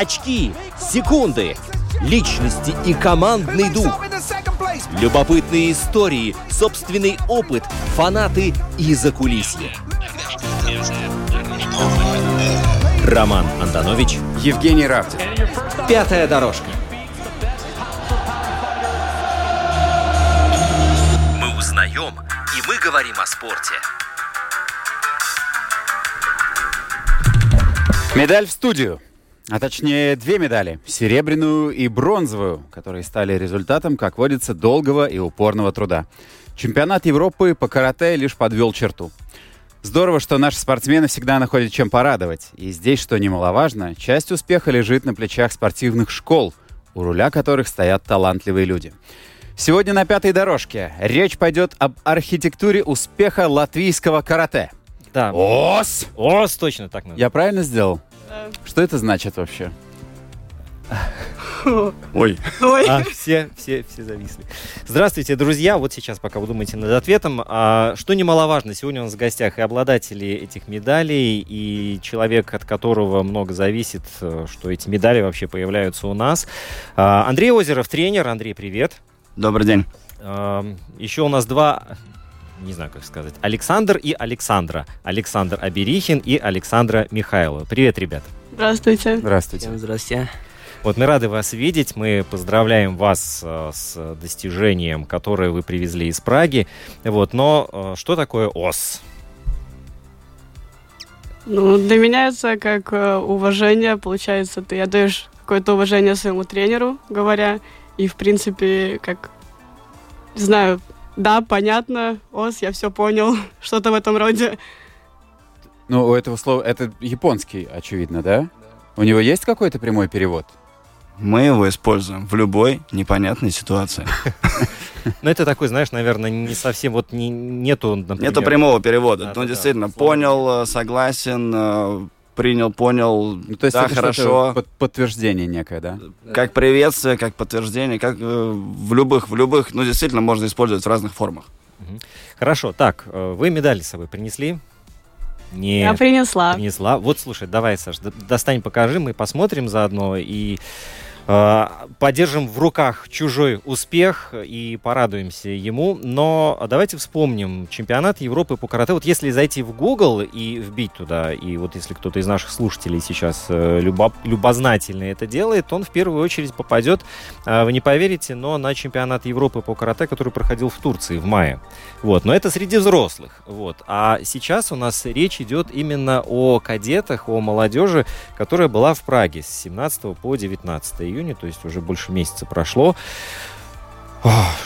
очки, секунды, личности и командный дух. Любопытные истории, собственный опыт, фанаты и закулисье. Роман Антонович, Евгений Равдин. Пятая дорожка. «Мы узнаем, и мы говорим о спорте». Медаль в студию. А точнее, две медали. Серебряную и бронзовую, которые стали результатом, как водится, долгого и упорного труда. Чемпионат Европы по карате лишь подвел черту. Здорово, что наши спортсмены всегда находят чем порадовать. И здесь, что немаловажно, часть успеха лежит на плечах спортивных школ, у руля которых стоят талантливые люди. Сегодня на пятой дорожке речь пойдет об архитектуре успеха латвийского карате. Да. ОС! Ос, точно так надо. Я правильно сделал? Что это значит вообще? Ой. А, все, все, все зависли. Здравствуйте, друзья. Вот сейчас, пока вы думаете над ответом, а, что немаловажно, сегодня у нас в гостях и обладатели этих медалей, и человек, от которого много зависит, э, что эти медали вообще появляются у нас. А, Андрей Озеров, тренер. Андрей, привет. Добрый день. А, еще у нас два не знаю, как сказать, Александр и Александра. Александр Аберихин и Александра Михайлова. Привет, ребят. Здравствуйте. Здравствуйте. Здравствуйте. Вот мы рады вас видеть. Мы поздравляем вас э, с достижением, которое вы привезли из Праги. Вот, но э, что такое ОС? Ну, для меня это как э, уважение, получается, ты отдаешь какое-то уважение своему тренеру, говоря, и, в принципе, как, не знаю, да, понятно, ОС, я все понял, что-то в этом роде. Ну, у этого слова, это японский, очевидно, да? У него есть какой-то прямой перевод? Мы его используем в любой непонятной ситуации. Ну, это такой, знаешь, наверное, не совсем, вот не, нету, например... Нету прямого перевода. Да, Ну, да, действительно, да. понял, э, согласен, э, принял, понял, Ну, то есть да, это хорошо. под- подтверждение некое, да? Как приветствие, как подтверждение, как э, в любых, в любых, ну, действительно, можно использовать в разных формах. Хорошо, так, э, вы медали с собой принесли? Не Я принесла. принесла. Вот, слушай, давай, Саш, достань, покажи, мы посмотрим заодно и поддержим в руках чужой успех и порадуемся ему. Но давайте вспомним чемпионат Европы по карате. Вот если зайти в Google и вбить туда, и вот если кто-то из наших слушателей сейчас э, любо- любознательно это делает, он в первую очередь попадет, э, вы не поверите, но на чемпионат Европы по карате, который проходил в Турции в мае. Вот, но это среди взрослых. Вот. А сейчас у нас речь идет именно о кадетах, о молодежи, которая была в Праге с 17 по 19 июня, то есть уже больше месяца прошло.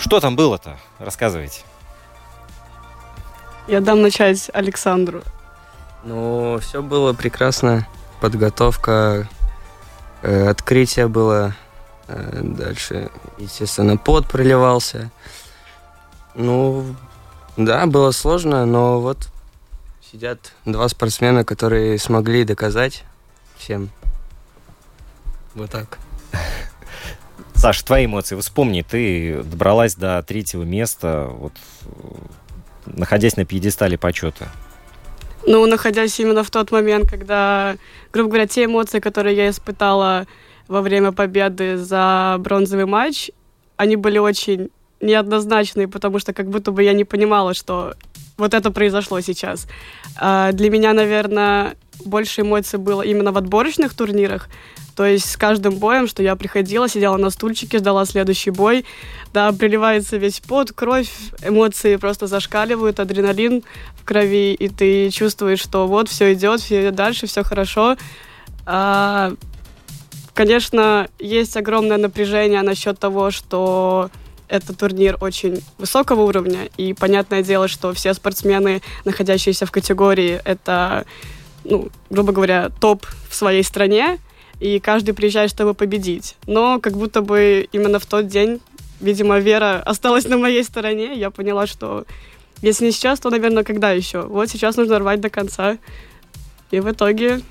Что там было-то? Рассказывайте. Я дам начать Александру. Ну, все было прекрасно. Подготовка, э, открытие было. э, дальше, естественно, пот проливался. Ну, да, было сложно, но вот сидят два спортсмена, которые смогли доказать всем. Вот так. Саша, твои эмоции. Вспомни, ты добралась до третьего места, вот, находясь на пьедестале почета. Ну, находясь именно в тот момент, когда, грубо говоря, те эмоции, которые я испытала во время победы за бронзовый матч, они были очень неоднозначные, потому что как будто бы я не понимала, что вот это произошло сейчас. А для меня, наверное, больше эмоций было именно в отборочных турнирах. То есть с каждым боем, что я приходила, сидела на стульчике, ждала следующий бой, да, приливается весь пот, кровь, эмоции просто зашкаливают, адреналин в крови, и ты чувствуешь, что вот все идет, все идет дальше, все хорошо. А, конечно, есть огромное напряжение насчет того, что это турнир очень высокого уровня, и понятное дело, что все спортсмены, находящиеся в категории, это, ну, грубо говоря, топ в своей стране, и каждый приезжает, чтобы победить. Но как будто бы именно в тот день, видимо, вера осталась на моей стороне. Я поняла, что если не сейчас, то, наверное, когда еще? Вот сейчас нужно рвать до конца. И в итоге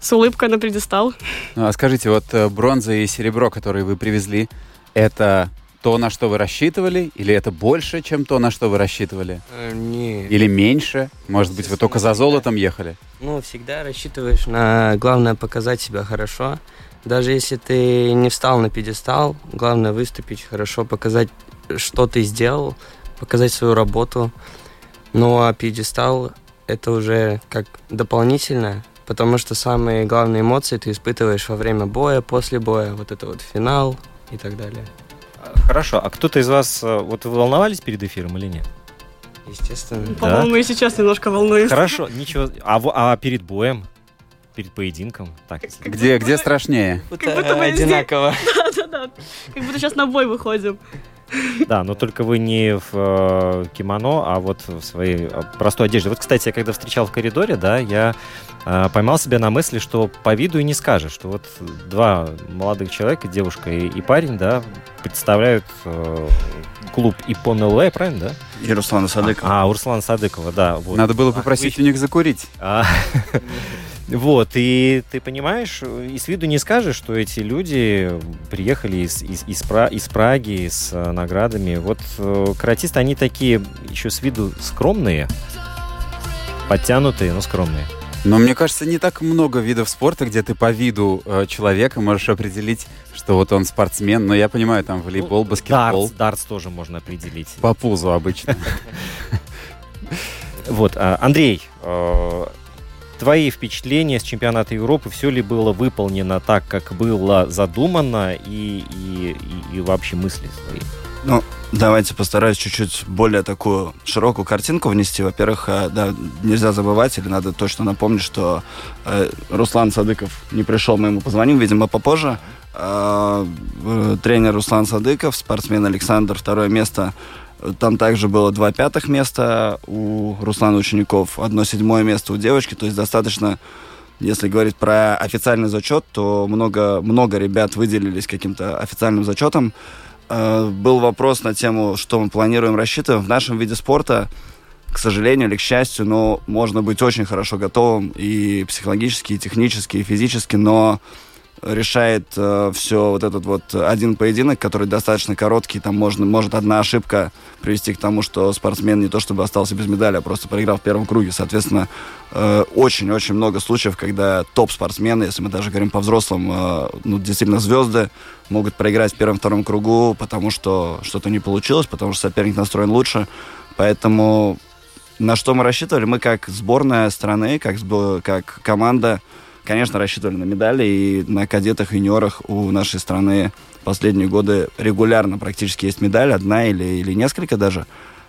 с улыбкой на предистал. Ну, а скажите, вот э, бронза и серебро, которые вы привезли, это то, на что вы рассчитывали, или это больше, чем то, на что вы рассчитывали? Э, Не. Или меньше? Может быть, вы только за золотом ехали? Ну, всегда рассчитываешь на главное показать себя хорошо. Даже если ты не встал на пьедестал, главное выступить хорошо, показать, что ты сделал, показать свою работу. Ну а пьедестал это уже как дополнительно, потому что самые главные эмоции ты испытываешь во время боя, после боя, вот это вот финал и так далее. Хорошо, а кто-то из вас, э, вот вы волновались перед эфиром или нет? Естественно. По-моему, и сейчас немножко волнуюсь. Хорошо, ничего. А, а перед боем? Перед поединком? Так, Где, где страшнее? Как будто мы одинаково. Да-да-да. Как будто сейчас на бой выходим. Да, но только вы не в э, кимоно, а вот в своей э, простой одежде. Вот, кстати, я когда встречал в коридоре, да, я э, поймал себя на мысли, что по виду и не скажешь, что вот два молодых человека, девушка и, и парень, да, представляют э, клуб Ипон ЛВ, правильно, да? И Руслана Садыкова. А, Урслан Садыкова, да. Вот. Надо было Ах, попросить вы- у них закурить. А, Вот, и ты понимаешь, и с виду не скажешь, что эти люди приехали из, из, из, Пра- из Праги с э, наградами. Вот э, каратисты, они такие еще с виду скромные, подтянутые, но скромные. Но мне кажется, не так много видов спорта, где ты по виду э, человека можешь определить, что вот он спортсмен. Но я понимаю, там волейбол, баскетбол. Дартс, дартс тоже можно определить. По пузу обычно. Вот, а, Андрей, э, твои впечатления с чемпионата Европы, все ли было выполнено так, как было задумано, и, и, и, вообще мысли свои? Ну, давайте постараюсь чуть-чуть более такую широкую картинку внести. Во-первых, э, да, нельзя забывать, или надо точно напомнить, что э, Руслан Садыков не пришел, мы ему позвоним, видимо, попозже. Э, э, тренер Руслан Садыков, спортсмен Александр, второе место. Там также было два пятых места у Руслана учеников, одно седьмое место у девочки, то есть достаточно если говорить про официальный зачет, то много, много ребят выделились каким-то официальным зачетом. Э, был вопрос на тему, что мы планируем, рассчитываем. В нашем виде спорта, к сожалению или к счастью, но можно быть очень хорошо готовым и психологически, и технически, и физически, но решает э, все вот этот вот один поединок, который достаточно короткий, там можно, может одна ошибка привести к тому, что спортсмен не то чтобы остался без медали, а просто проиграл в первом круге. Соответственно, э, очень-очень много случаев, когда топ-спортсмены, если мы даже говорим по взрослым, э, ну, действительно звезды, могут проиграть в первом-втором кругу, потому что что-то не получилось, потому что соперник настроен лучше. Поэтому на что мы рассчитывали? Мы как сборная страны, как, как команда, конечно, рассчитывали на медали, и на кадетах, юниорах у нашей страны последние годы регулярно практически есть медаль, одна или, или несколько даже.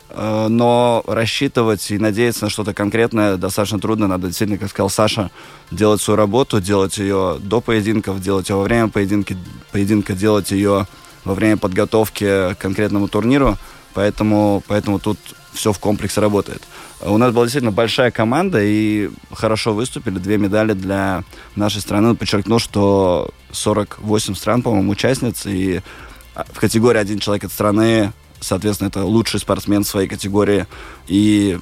Э, Но рассчитывать и надеяться на что-то конкретное достаточно трудно. Надо действительно, как сказал Саша, делать свою работу, делать ее до поединков, делать ее во время поединки, поединка, делать ее во время подготовки к конкретному турниру. Поэтому, поэтому тут все в комплексе работает. У нас была действительно большая команда, и хорошо выступили. Две медали для нашей страны. Подчеркну, что 48 стран, по-моему, участниц, и а, в категории один человек от страны, соответственно, это лучший спортсмен в своей категории. И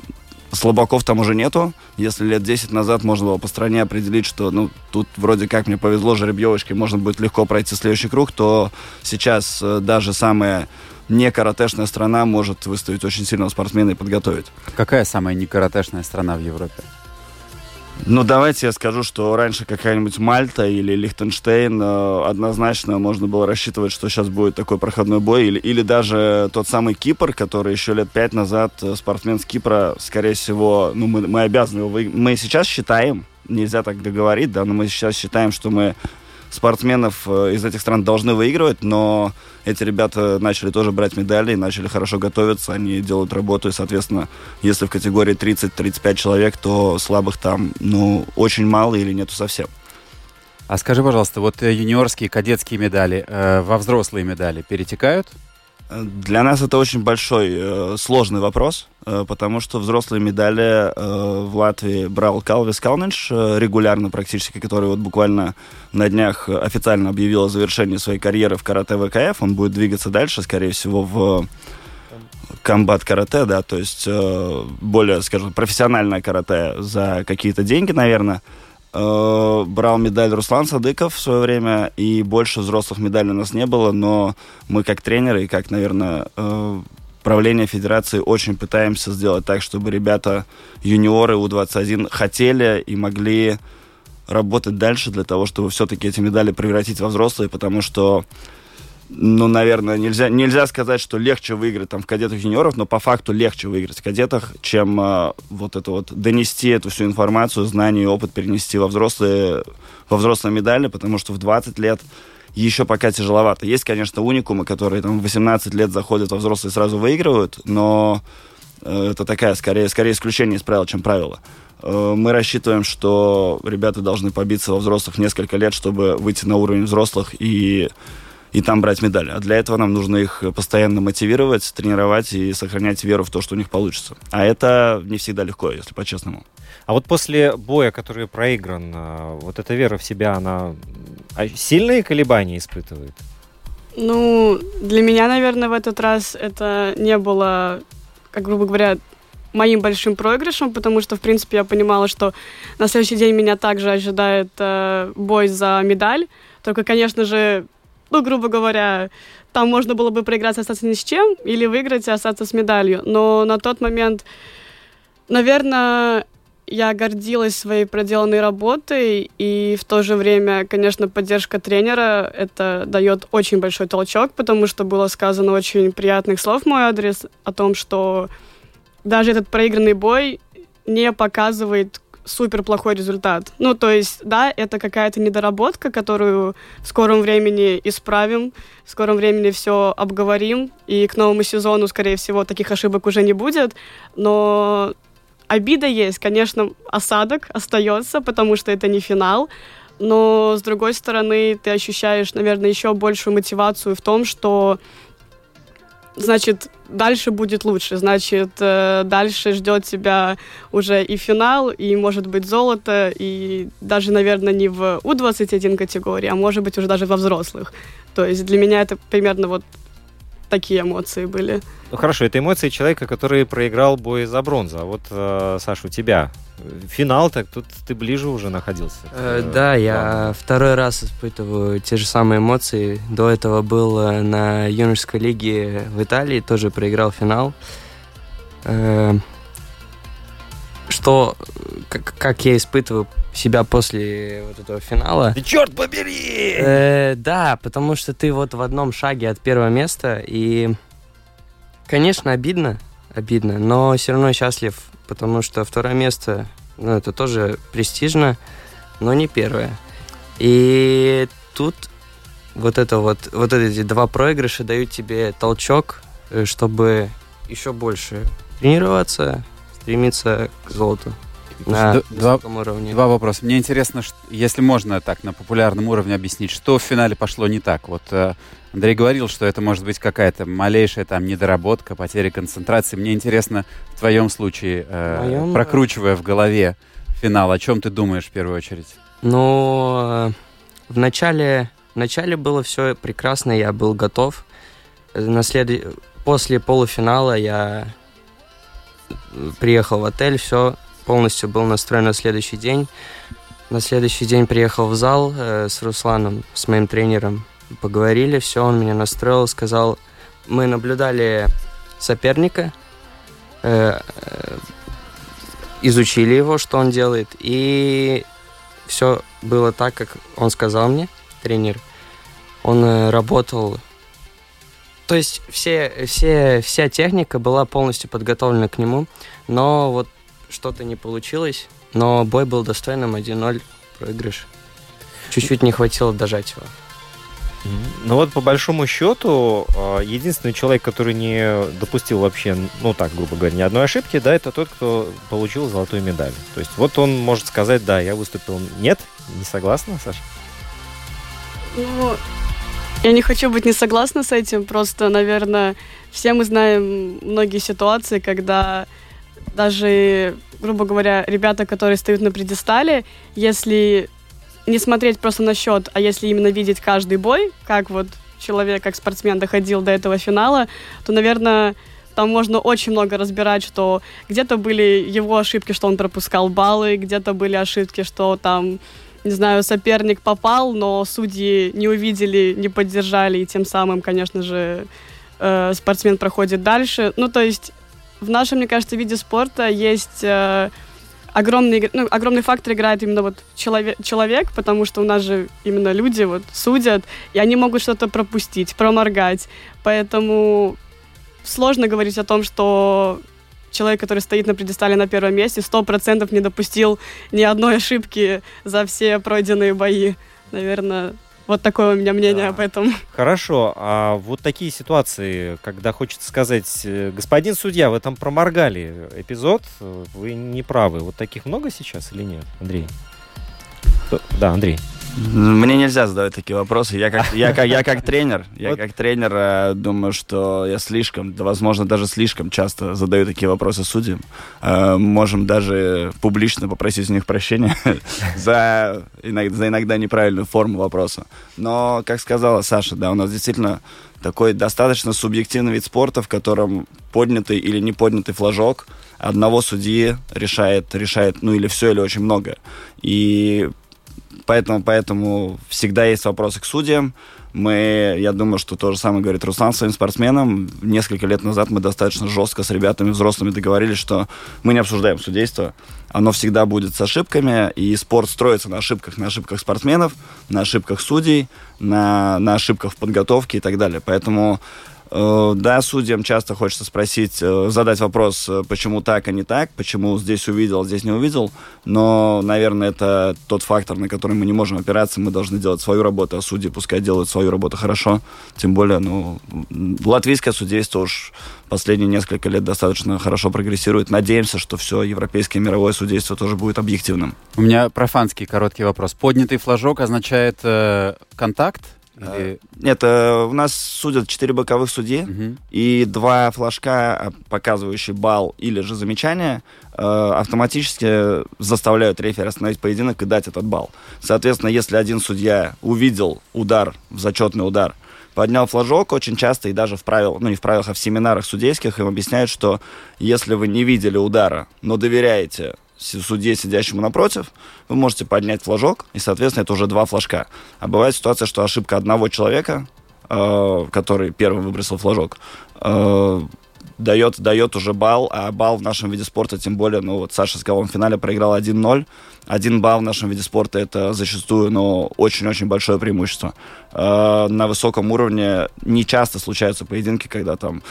слабаков там уже нету. Если лет 10 назад можно было по стране определить, что ну тут вроде как мне повезло жеребьевочки, можно будет легко пройти следующий круг, то сейчас э, даже самая не каратешная страна может выставить очень сильного спортсмена и подготовить. Какая самая некаратешная страна в Европе? Ну, давайте я скажу, что раньше какая-нибудь Мальта или Лихтенштейн э, однозначно можно было рассчитывать, что сейчас будет такой проходной бой. Или, или даже тот самый Кипр, который еще лет пять назад э, спортсмен с Кипра, скорее всего, ну, мы, мы обязаны его. Мы сейчас считаем, нельзя так договорить, да, но мы сейчас считаем, что мы спортсменов э, из этих стран должны выигрывать, но эти ребята начали тоже брать медали, начали хорошо готовиться, они делают работу, и, соответственно, если в категории 30-35 человек, то слабых там, ну, очень мало или нету совсем. А скажи, пожалуйста, вот э, юниорские, кадетские медали э, во взрослые медали перетекают? Для нас это очень большой, э, сложный вопрос, э, потому что взрослые медали э, в Латвии брал Калвис Калнинш регулярно практически, который вот буквально на днях официально объявил о завершении своей карьеры в карате ВКФ. Он будет двигаться дальше, скорее всего, в комбат карате, да, то есть более, скажем, профессиональное карате за какие-то деньги, наверное. Э, брал медаль Руслан Садыков в свое время, и больше взрослых медалей у нас не было, но мы как тренеры и как, наверное, э, правление федерации очень пытаемся сделать так, чтобы ребята, юниоры У-21 хотели и могли работать дальше для того, чтобы все-таки эти медали превратить во взрослые, потому что ну, наверное, нельзя, нельзя сказать, что легче выиграть там в кадетах юниоров, но по факту легче выиграть в кадетах, чем э, вот это вот донести эту всю информацию, знания и опыт перенести во взрослые, во взрослые медали, потому что в 20 лет еще пока тяжеловато. Есть, конечно, уникумы, которые там в 18 лет заходят во взрослые и сразу выигрывают, но э, это такая, скорее, скорее исключение из правил, чем правило. Э, мы рассчитываем, что ребята должны побиться во взрослых несколько лет, чтобы выйти на уровень взрослых и и там брать медали. А для этого нам нужно их постоянно мотивировать, тренировать и сохранять веру в то, что у них получится. А это не всегда легко, если по-честному. А вот после боя, который проигран, а, вот эта вера в себя, она а, сильные колебания испытывает? Ну, для меня, наверное, в этот раз это не было, как грубо говоря, моим большим проигрышем, потому что, в принципе, я понимала, что на следующий день меня также ожидает э, бой за медаль. Только, конечно же, ну, грубо говоря, там можно было бы проиграть, остаться ни с чем, или выиграть и остаться с медалью. Но на тот момент, наверное, я гордилась своей проделанной работой, и в то же время, конечно, поддержка тренера это дает очень большой толчок, потому что было сказано очень приятных слов в мой адрес о том, что даже этот проигранный бой не показывает супер плохой результат. Ну, то есть, да, это какая-то недоработка, которую в скором времени исправим, в скором времени все обговорим, и к новому сезону, скорее всего, таких ошибок уже не будет, но обида есть, конечно, осадок остается, потому что это не финал, но с другой стороны, ты ощущаешь, наверное, еще большую мотивацию в том, что значит, дальше будет лучше, значит, э, дальше ждет тебя уже и финал, и, может быть, золото, и даже, наверное, не в У-21 категории, а может быть, уже даже во взрослых. То есть для меня это примерно вот такие эмоции были. Ну хорошо, это эмоции человека, который проиграл бой за бронзу. А вот, э, Саша, у тебя финал, так тут ты ближе уже находился. Э, да, я второй раз испытываю те же самые эмоции. До этого был э, на юношеской лиге в Италии, тоже проиграл финал. Э, что, как, как я испытываю себя после вот этого финала. Да черт побери! Э, да, потому что ты вот в одном шаге от первого места, и, конечно, обидно, обидно, но все равно счастлив, потому что второе место, ну, это тоже престижно, но не первое. И тут вот это вот, вот эти два проигрыша дают тебе толчок, э, чтобы еще больше тренироваться, стремиться к золоту на два, уровне. Два вопроса. Мне интересно, если можно так на популярном уровне объяснить, что в финале пошло не так. Вот э, Андрей говорил, что это может быть какая-то малейшая там недоработка, потеря концентрации. Мне интересно в твоем случае, э, Моем... прокручивая в голове финал, о чем ты думаешь в первую очередь? Ну, э, в начале, в начале было все прекрасно, я был готов. На след... После полуфинала я приехал в отель, все, полностью был настроен на следующий день. На следующий день приехал в зал э, с Русланом, с моим тренером. Поговорили, все, он меня настроил, сказал... Мы наблюдали соперника, э, э, изучили его, что он делает, и все было так, как он сказал мне, тренер. Он э, работал то есть все, все, вся техника была полностью подготовлена к нему, но вот что-то не получилось, но бой был достойным, 1-0 проигрыш. Чуть-чуть не хватило дожать его. Ну вот по большому счету, а, единственный человек, который не допустил вообще, ну так, грубо говоря, ни одной ошибки, да, это тот, кто получил золотую медаль. То есть вот он может сказать, да, я выступил. Нет? Не согласна, Саша? Ну, Я не хочу быть не согласна с этим, просто, наверное, все мы знаем многие ситуации, когда даже, грубо говоря, ребята, которые стоят на предистале, если не смотреть просто на счет, а если именно видеть каждый бой, как вот человек, как спортсмен доходил до этого финала, то, наверное, там можно очень много разбирать, что где-то были его ошибки, что он пропускал баллы, где-то были ошибки, что там, не знаю, соперник попал, но судьи не увидели, не поддержали, и тем самым, конечно же, э, спортсмен проходит дальше. Ну, то есть в нашем, мне кажется, виде спорта есть э, огромный, ну, огромный фактор играет именно вот человек, человек, потому что у нас же именно люди вот судят, и они могут что-то пропустить, проморгать. Поэтому сложно говорить о том, что человек, который стоит на предистале на первом месте, сто процентов не допустил ни одной ошибки за все пройденные бои. Наверное, вот такое у меня мнение Да. об этом. Хорошо, а вот такие ситуации, когда хочется сказать, э, господин судья, вы там проморгали эпизод, вы не правы. Вот таких много сейчас или нет, Андрей? Да, Андрей. Мне нельзя задавать такие вопросы. Я как, я как, я как тренер, я Вот. как тренер э, думаю, что я слишком, возможно, даже слишком часто задаю такие вопросы судьям. Э, Можем даже публично попросить у них прощения за иногда, за иногда неправильную форму вопроса. Но, как сказала Саша, да, у нас действительно такой достаточно субъективный вид спорта, в котором поднятый или не поднятый флажок одного судьи решает, решает, ну или все, или очень много. И Поэтому, поэтому всегда есть вопросы к судьям. Мы, я думаю, что то же самое говорит Руслан своим спортсменам. Несколько лет назад мы достаточно жестко с ребятами взрослыми договорились, что мы не обсуждаем судейство. Оно всегда будет с ошибками, и спорт строится на ошибках, на ошибках спортсменов, на ошибках судей, на, на ошибках в подготовке и так далее. Поэтому Да, судьям часто хочется спросить, э, задать вопрос, э, почему так, а не так, почему здесь увидел, а здесь не увидел. Но, наверное, это тот фактор, на который мы не можем опираться. Мы должны делать свою работу, а судьи пускай делают свою работу хорошо. Тем более, ну, латвийское судейство уж последние несколько лет достаточно хорошо прогрессирует. Надеемся, что все европейское мировое судейство тоже будет объективным. У меня профанский короткий вопрос. Поднятый флажок означает э, контакт? Или... Нет, э, у нас судят четыре боковых судьи. Мгм. и два флажка, а, показывающие балл или же замечание, э, автоматически заставляют рефери остановить поединок и дать этот балл. Соответственно, если один судья увидел удар, зачетный удар, поднял флажок, очень часто и даже в правилах, ну не в правилах, а в семинарах судейских им объясняют, что если вы не видели удара, но доверяете судье, сидящему напротив, вы можете поднять флажок, и, соответственно, это уже два флажка. А бывает ситуация, что ошибка одного человека, э, который первым выбросил флажок, э, дает, дает уже балл, а балл в нашем виде спорта, тем более, ну вот Саша сказал, он в финале проиграл 1-0, один балл в нашем виде спорта это зачастую, но очень-очень большое преимущество. Э, на высоком уровне не часто случаются поединки, когда там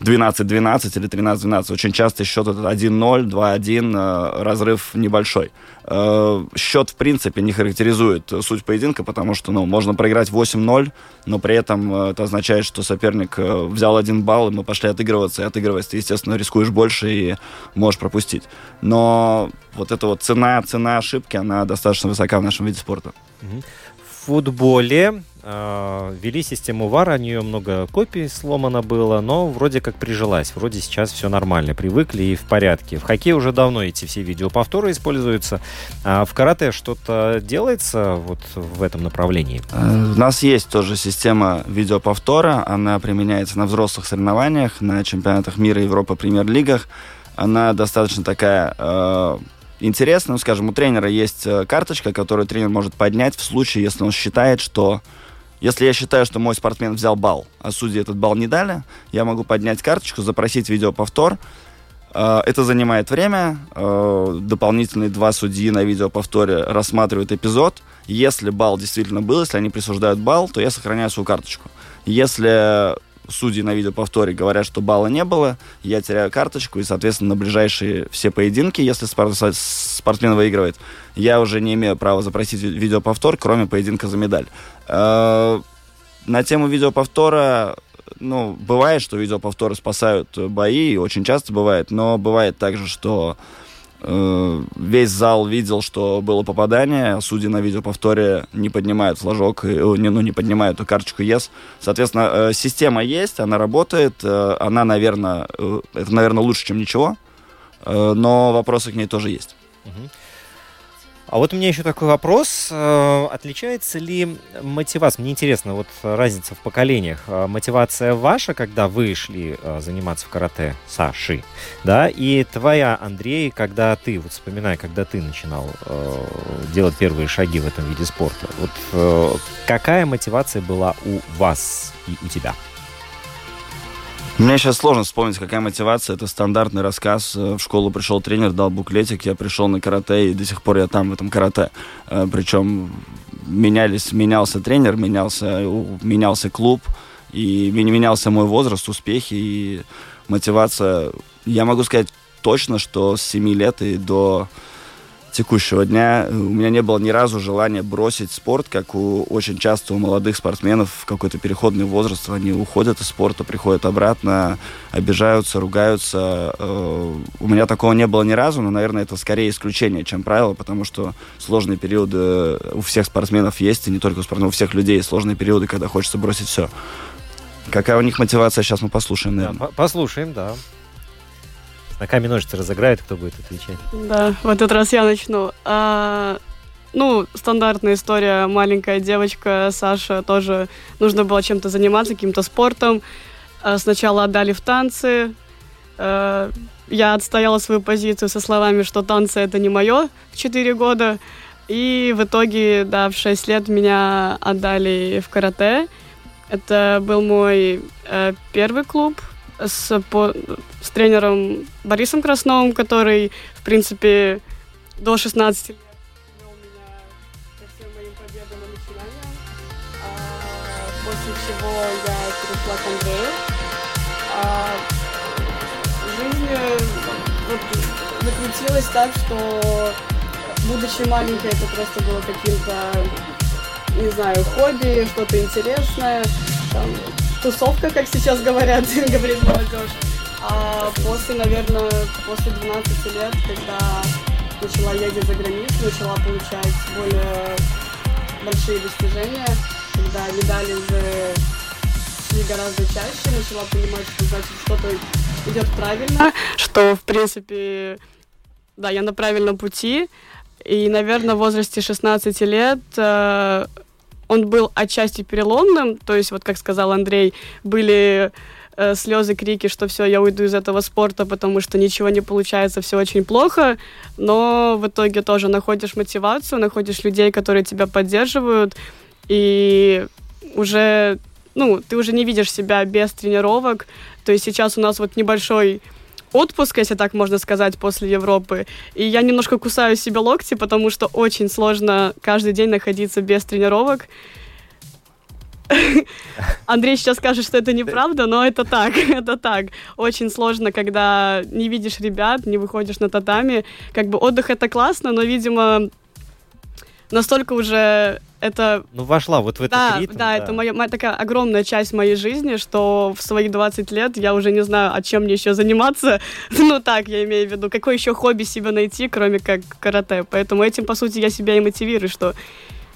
12-12 или 13-12. Очень часто счет этот 1-0, 2-1, э, разрыв небольшой. Э, Счет, в принципе, не характеризует суть поединка, потому что ну, можно проиграть 8-0, но при этом э, это означает, что соперник взял один балл, и мы пошли отыгрываться, и отыгрываясь, ты, естественно, рискуешь больше и можешь пропустить. Но вот эта вот цена, цена ошибки, она достаточно высока в нашем виде спорта. В футболе ввели систему ВАР, о нее много копий сломано было, но вроде как прижилась, вроде сейчас все нормально, привыкли и в порядке. В хоккее уже давно эти все видеоповторы используются, а в карате что-то делается вот в этом направлении? Э, У нас есть тоже система видеоповтора. Она применяется на взрослых соревнованиях, на чемпионатах мира, Европы, премьер-лигах. Она достаточно такая э, интересная. Ну, скажем, у тренера есть э, карточка, которую тренер может поднять в случае, если он считает, что... Если я считаю, что мой спортсмен взял балл, а судьи этот балл не дали, я могу поднять карточку, запросить видеоповтор, Э, Это занимает время. Э, Дополнительные два судьи на видеоповторе рассматривают эпизод. Если балл действительно был, если они присуждают балл, то я сохраняю свою карточку. Если судьи на видеоповторе говорят, что балла не было, я теряю карточку, и, соответственно, на ближайшие все поединки, если спор- спортсмен выигрывает, я уже не имею права запросить ви- видеоповтор, кроме поединка за медаль. Э, На тему видеоповтора ну, бывает, что видеоповторы спасают бои, очень часто бывает, но бывает также, что весь зал видел, что было попадание, судьи на видеоповторе не поднимают флажок, не, ну, не поднимают эту карточку ЕС. Соответственно, э, система есть, она работает, э, она, наверное, это, наверное, лучше, чем ничего, но вопросы к ней тоже есть. А вот у меня еще такой вопрос. Э, отличается ли мотивация? Мне интересно, вот разница в поколениях. Э, мотивация ваша, когда вы шли э, заниматься в карате, Саши, да, и твоя, Андрей, когда ты, вот вспоминай, когда ты начинал делать первые шаги в этом виде спорта. Вот какая мотивация была у вас и у тебя? Мне сейчас сложно вспомнить, какая мотивация. Это стандартный рассказ. Э, в школу пришел тренер, дал буклетик, я пришел на карате, и до сих пор я там, в этом карате. Э, Причем менялись, менялся тренер, менялся, менялся клуб, и менялся мой возраст, успехи и мотивация. Я могу сказать точно, что с 7 лет и до текущего дня у меня не было ни разу желания бросить спорт, как у очень часто у молодых спортсменов в какой-то переходный возраст. Они уходят из спорта, приходят обратно, обижаются, ругаются. Э, у меня такого не было ни разу, но, наверное, это скорее исключение, чем правило, потому что сложные периоды у всех спортсменов есть, и не только у спортсменов, у всех людей есть сложные периоды, когда хочется бросить все. Какая у них мотивация, сейчас мы послушаем, наверное. Да, послушаем, да. На камень ножницы разыграет, кто будет отвечать? Да, в этот раз я начну. А, ну, стандартная история. Маленькая девочка Саша тоже нужно было чем-то заниматься, каким-то спортом. А, сначала отдали в танцы. А, я отстояла свою позицию со словами, что танцы это не мое в 4 года. И в итоге, да, в 6 лет меня отдали в карате. Это был мой э, первый клуб, с, по, с тренером Борисом Красновым, который, в принципе, до 16 лет вел. А. А, закрутилась так, что будучи маленькой, это просто было каким-то, не знаю, хобби, что-то интересное. Там, тусовка, как сейчас говорят, говорит молодежь. А после, наверное, после 12 лет, когда начала ездить за границу, начала получать более большие достижения, когда медали уже шли гораздо чаще, начала понимать, что значит что-то идет правильно, что, в принципе, да, я на правильном пути. И, наверное, в возрасте 16 лет э, он был отчасти переломным, то есть, вот как сказал Андрей, были э, слезы, крики, что все, я уйду из этого спорта, потому что ничего не получается, все очень плохо, но в итоге тоже находишь мотивацию, находишь людей, которые тебя поддерживают, и уже, ну, ты уже не видишь себя без тренировок, то есть сейчас у нас вот небольшой отпуск, если так можно сказать, после Европы. И я немножко кусаю себе локти, потому что очень сложно каждый день находиться без тренировок. Андрей сейчас скажет, что это неправда, но это так, это так. Очень сложно, когда не видишь ребят, не выходишь на татами. Как бы отдых это классно, но, видимо, настолько уже это... Ну, вошла вот в этот да, ритм. Да, да, это моя, моя такая огромная часть моей жизни, что в свои 20 лет я уже не знаю, о чем мне еще заниматься. ну, так, я имею в виду, какое еще хобби себе найти, кроме как карате. Поэтому этим, по сути, я себя и мотивирую, что...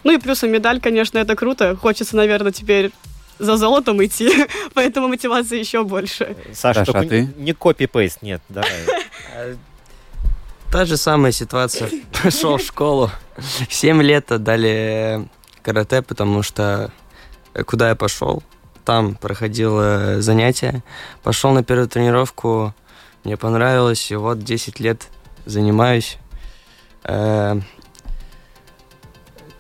Ну и плюсом медаль, конечно, это круто. Хочется, наверное, теперь за золотом идти, поэтому мотивация еще больше. Саша, Саша а ты? не копи-пейст, нет, давай. Та же самая ситуация. Пошел в школу. Семь лет отдали карате, потому что э, куда я пошел, там проходил э, занятия. Пошел на первую тренировку, мне понравилось, и вот 10 лет занимаюсь. Э,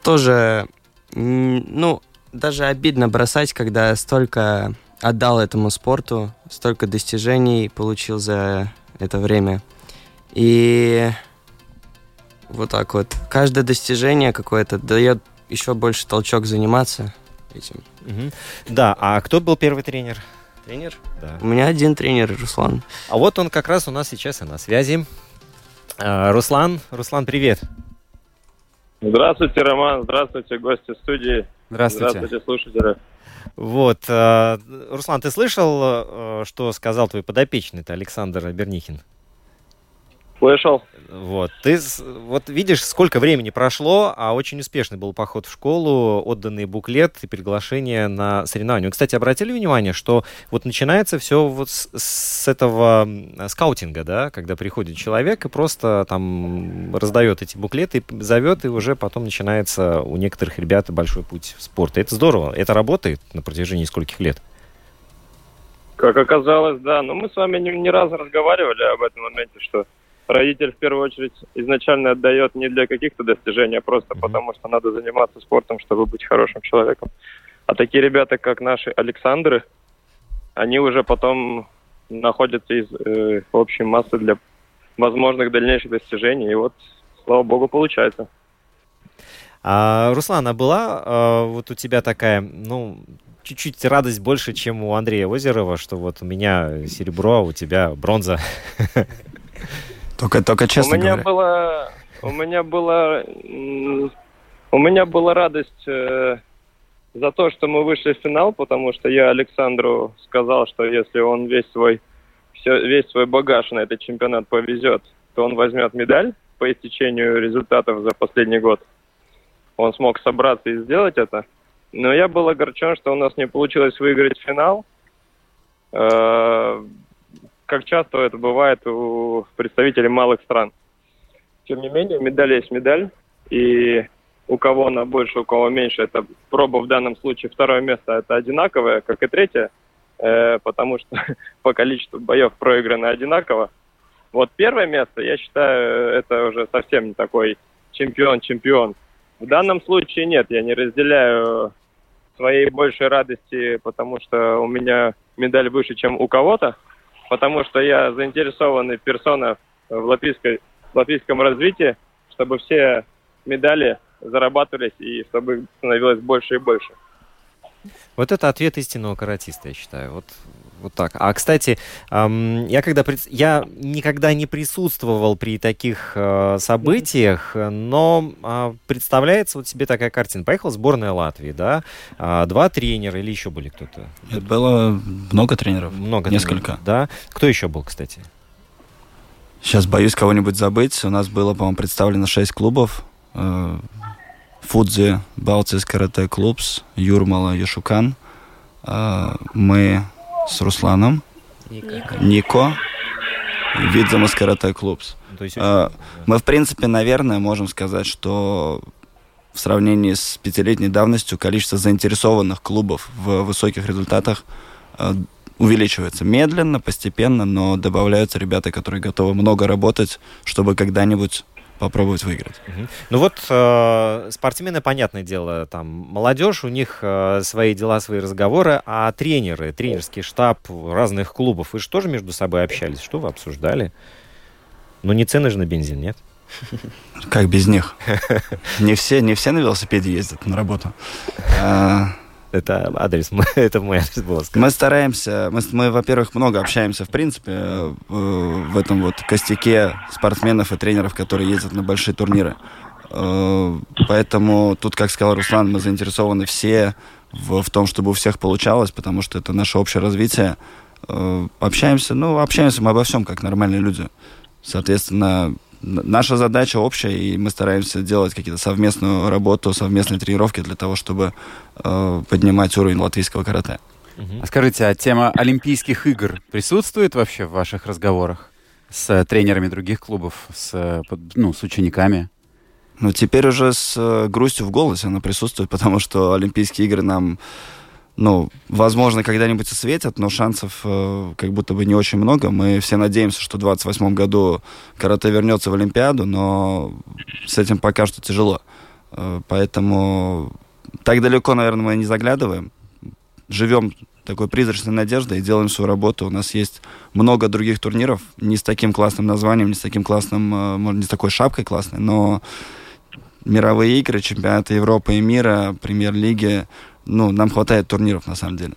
тоже, ну, даже обидно бросать, когда столько отдал этому спорту, столько достижений получил за это время. И вот так вот. Каждое достижение какое-то дает еще больше толчок заниматься этим. Угу. Да, а кто был первый тренер? Тренер? Да. У меня один тренер, Руслан. А вот он как раз у нас сейчас и на связи. А, Руслан, Руслан, привет. Здравствуйте, Роман. Здравствуйте, гости студии. Здравствуйте. Здравствуйте, слушатели. Вот, а, Руслан, ты слышал, что сказал твой подопечный-то Александр Бернихин? Слышал. Вот. Ты вот видишь, сколько времени прошло, а очень успешный был поход в школу, отданный буклет и приглашение на соревнования. Вы, кстати, обратили внимание, что вот начинается все вот с, с этого скаутинга, да, когда приходит человек и просто там раздает эти буклеты, зовет, и уже потом начинается у некоторых ребят большой путь в спорт. И это здорово. Это работает на протяжении скольких лет? Как оказалось, да. Но мы с вами не, не раз разговаривали об этом моменте, что родитель в первую очередь изначально отдает не для каких-то достижений, а просто Мгм. потому, что надо заниматься спортом, чтобы быть хорошим человеком. А такие ребята, как наши Александры, они уже потом находятся из э, общей массы для возможных дальнейших достижений. И вот, слава богу, получается. А, Руслан, а была а, вот у тебя такая, ну, чуть-чуть радость больше, чем у Андрея Озерова, что вот у меня серебро, а у тебя бронза? Только, только честно у меня говоря. была, у меня была, у меня была радость э, за то, что мы вышли в финал, потому что я Александру сказал, что если он весь свой, все, весь свой багаж на этот чемпионат повезет, то он возьмет медаль по истечению результатов за последний год. Он смог собраться и сделать это. Но я был огорчен, что у нас не получилось выиграть финал. Э, как часто это бывает у представителей малых стран. Тем не менее, медаль есть медаль, и у кого она больше, у кого меньше, это проба в данном случае второе место, это одинаковое, как и третье, э, потому что по количеству боев проиграно одинаково. Вот первое место, я считаю, это уже совсем не такой чемпион-чемпион. В данном случае нет, я не разделяю своей большей радости, потому что у меня медаль выше, чем у кого-то, потому что я заинтересованный персона в, латвийской, в латвийском развитии, чтобы все медали зарабатывались и чтобы становилось больше и больше. Вот это ответ истинного каратиста, я считаю. Вот, вот так. А, кстати, я, когда я никогда не присутствовал при таких э, событиях, но а, представляется вот себе такая картина. Поехала сборная Латвии, да? А, два тренера или еще были кто-то? Нет, было много тренеров. Много. Несколько. тренеров, Да. Кто еще был, кстати? Сейчас боюсь кого-нибудь забыть. У нас было, по-моему, представлено шесть клубов. Э, Фудзи, Балтис, Карате Клубс, Юрмала, Яшукан. Э, Мы с Русланом, Нико, и Видзамас Карате Клубс. Ну, есть, Э, Мы, в принципе, наверное, можем сказать, что в сравнении с пятилетней давностью количество заинтересованных клубов в высоких результатах э, увеличивается медленно, постепенно, но добавляются ребята, которые готовы много работать, чтобы когда-нибудь попробовать выиграть. Мгм. Ну вот э, спортсмены, понятное дело, там молодежь, у них э, свои дела, свои разговоры, а тренеры, тренерский штаб разных клубов, вы же тоже между собой общались? Что вы обсуждали? Ну не цены же на бензин, нет? Как без них? Не все, не все на велосипеде ездят на работу. Это адрес, это мой адрес был. Мы стараемся, мы, мы, во-первых, много общаемся, в принципе, э, в этом вот костяке спортсменов и тренеров, которые ездят на большие турниры. Э, Поэтому тут, как сказал Руслан, мы заинтересованы все в, в том, чтобы у всех получалось, потому что это наше общее развитие. Э, Общаемся, ну, общаемся мы обо всем, как нормальные люди. Соответственно, наша задача общая, и мы стараемся делать какие-то совместную работу, совместные тренировки для того, чтобы э, поднимать уровень латвийского карате. А скажите, а тема Олимпийских игр присутствует вообще в ваших разговорах с э, тренерами других клубов, с, э, ну, с учениками? Ну, теперь уже с э, грустью в голосе она присутствует, потому что Олимпийские игры нам, ну, возможно, когда-нибудь и светят, но шансов э, как будто бы не очень много. Мы все надеемся, что в 28 году карате вернется в Олимпиаду, но с этим пока что тяжело. Э, поэтому так далеко, наверное, мы не заглядываем. Живем такой призрачной надеждой и делаем свою работу. У нас есть много других турниров, не с таким классным названием, не с таким классным, э, может, не с такой шапкой классной, но мировые игры, чемпионаты Европы и мира, премьер-лиги, ну, нам хватает турниров, на самом деле.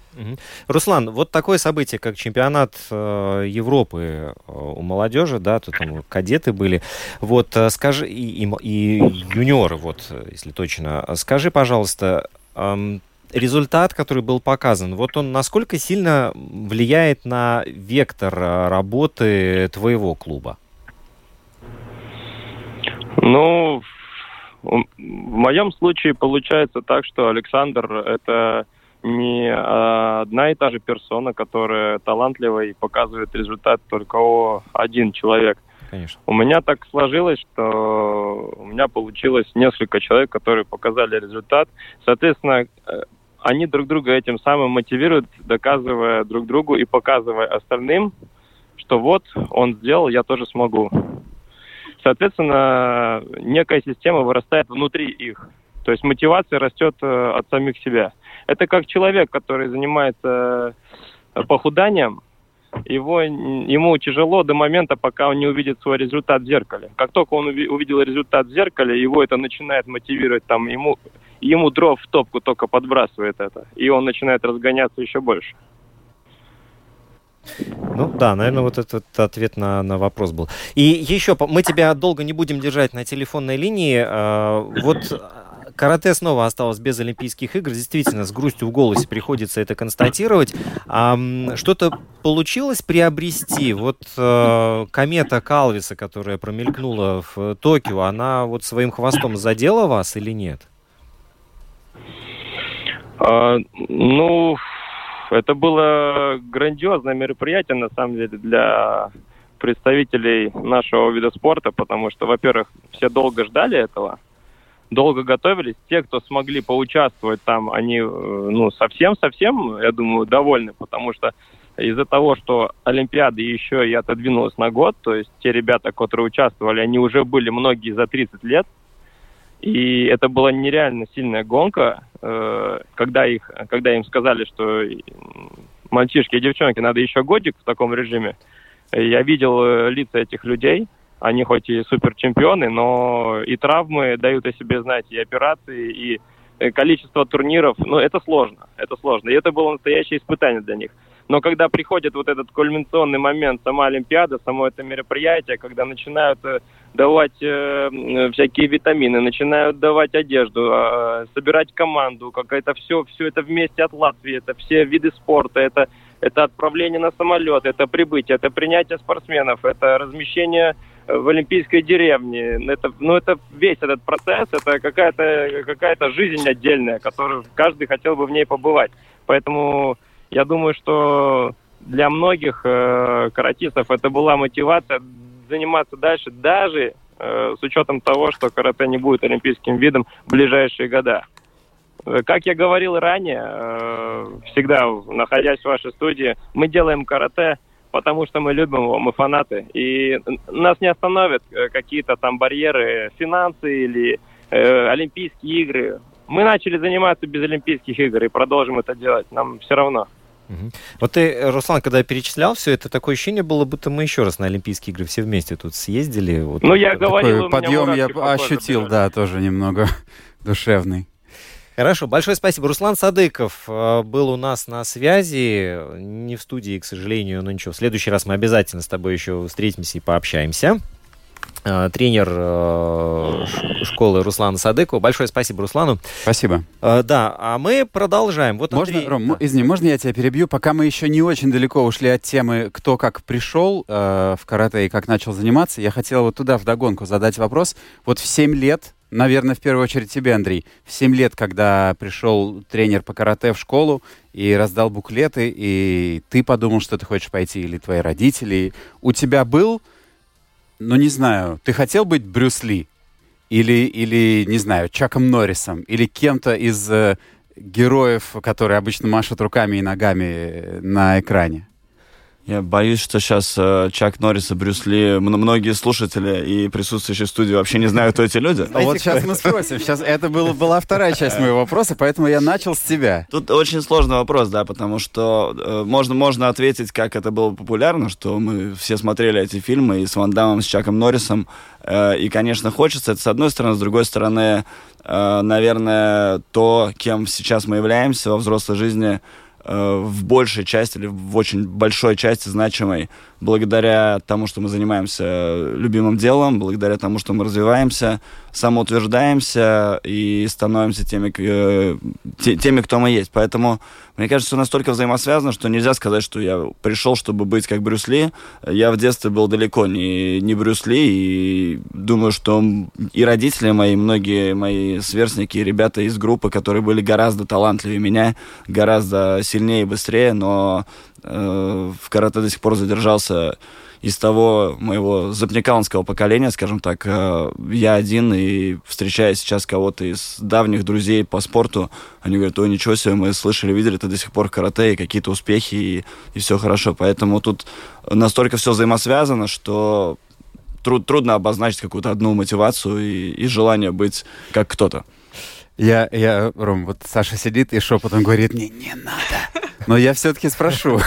Руслан, вот такое событие, как чемпионат э, Европы э, у молодежи, да, тут там кадеты были, вот э, скажи, и, и и юниоры, вот, э, если точно, скажи, пожалуйста, эм, результат, который был показан, вот он насколько сильно влияет на вектор э, работы твоего клуба? Ну, в моем случае получается так, что Александр это не одна и та же персона, которая талантлива и показывает результат только один человек. Конечно. У меня так сложилось, что у меня получилось несколько человек, которые показали результат. Соответственно, э, они друг друга этим самым мотивируют, доказывая друг другу и показывая остальным, что вот он сделал, я тоже смогу. Соответственно, некая система вырастает внутри их. То есть мотивация растет э, от самих себя. Это как человек, который занимается э, похуданием, его, ему тяжело до момента, пока он не увидит свой результат в зеркале. Как только он увидел результат в зеркале, его это начинает мотивировать, там, ему, ему дров в топку только подбрасывает это, и он начинает разгоняться еще больше. Ну да, наверное, вот этот ответ на, на вопрос был. И еще, мы тебя долго не будем держать на телефонной линии. А, вот карате снова осталось без Олимпийских игр. Действительно, с грустью в голосе приходится это констатировать. А, что-то получилось приобрести? Вот комета Калвиса, которая промелькнула в Токио, она вот своим хвостом задела вас или нет? А, ну, это было грандиозное мероприятие, на самом деле, для представителей нашего вида спорта, потому что, во-первых, все долго ждали этого, долго готовились. Те, кто смогли поучаствовать там, они, э, ну, совсем-совсем, я думаю, довольны, потому что из-за того, что Олимпиада еще и отодвинулась на год, то есть те ребята, которые участвовали, они уже были многие за 30 лет, и это была нереально сильная гонка, э, когда, их, когда им сказали, что мальчишки и девчонки, надо еще годик в таком режиме. Я видел э, лица этих людей, они хоть и супер чемпионы, но и травмы дают о себе знать, и операции, и э, количество турниров, ну, это сложно, это сложно. И это было настоящее испытание для них. Но когда приходит вот этот кульминационный момент, сама Олимпиада, само это мероприятие, когда начинают э, давать э, всякие витамины, начинают давать одежду, э, собирать команду, как это все, все это вместе от Латвии, это все виды спорта, это, это отправление на самолет, это прибытие, это принятие спортсменов, это размещение в Олимпийской деревне. Это, ну, это весь этот процесс, это какая-то какая жизнь отдельная, которую каждый хотел бы в ней побывать. Поэтому я думаю, что для многих э, каратистов это была мотивация заниматься дальше, даже э, с учетом того, что карате не будет олимпийским видом в ближайшие года. Э, как я говорил ранее, э, всегда находясь в вашей студии, мы делаем карате, потому что мы любим его, мы фанаты. И нас не остановят э, какие-то там барьеры, финансы или э, Олимпийские игры. Мы начали заниматься без Олимпийских игр и продолжим это делать. Нам все равно. Вот ты, Руслан, когда перечислял все это, такое ощущение было, будто мы еще раз на Олимпийские игры все вместе тут съездили. Вот. Ну, я говорил, подъем я ощутил, да, тоже немного душевный. Хорошо, большое спасибо. Руслан Садыков э, был у нас на связи, не в студии, к сожалению, но ничего. В следующий раз мы обязательно с тобой еще встретимся и пообщаемся. Э, тренер э, школы Руслана Садыкова. Большое спасибо Руслану. Спасибо. Э, да, а мы продолжаем. Вот можно, Андрей... Ром, извини, можно я тебя перебью? Пока мы еще не очень далеко ушли от темы, кто как пришел в карате и как начал заниматься, я хотел вот туда вдогонку задать вопрос. Вот в 7 лет, наверное, в первую очередь тебе, Андрей, в 7 лет, когда пришел тренер по карате в школу и раздал буклеты, и ты подумал, что ты хочешь пойти, или твои родители, у тебя был ну не знаю, ты хотел быть Брюс Ли? Или, или не знаю, Чаком Норрисом? Или кем-то из э, героев, которые обычно машут руками и ногами э, на экране? Я боюсь, что сейчас э, Чак Норрис и Брюс Ли, многие слушатели и присутствующие в студии вообще не знают, кто эти люди. А вот сейчас мы спросим. Сейчас это было, была вторая часть моего вопроса, поэтому я начал с тебя. Тут очень сложный вопрос, да, потому что э, можно, можно ответить, как это было популярно, что мы все смотрели эти фильмы и с Ван Дамом, с Чаком Норрисом. Э, и, конечно, хочется это с одной стороны, с другой стороны, э, наверное, то, кем сейчас мы являемся во взрослой жизни – в большей части или в очень большой части значимой благодаря тому, что мы занимаемся любимым делом, благодаря тому, что мы развиваемся, самоутверждаемся и становимся теми, э, теми, кто мы есть. Поэтому, мне кажется, настолько взаимосвязано, что нельзя сказать, что я пришел, чтобы быть как Брюс Ли. Я в детстве был далеко не, не Брюс Ли, и думаю, что и родители мои, многие мои сверстники, ребята из группы, которые были гораздо талантливее меня, гораздо сильнее и быстрее, но в карате до сих пор задержался из того моего запникаланского поколения, скажем так, э, я один, и встречая сейчас кого-то из давних друзей по спорту, они говорят, ой, ничего себе, мы слышали, видели, ты до сих пор карате, и какие-то успехи, и, и все хорошо. Поэтому тут настолько все взаимосвязано, что труд, трудно обозначить какую-то одну мотивацию и, и желание быть как кто-то. Я, я, Ром, вот Саша сидит и шепотом говорит, не, не надо. Но я все-таки спрошу.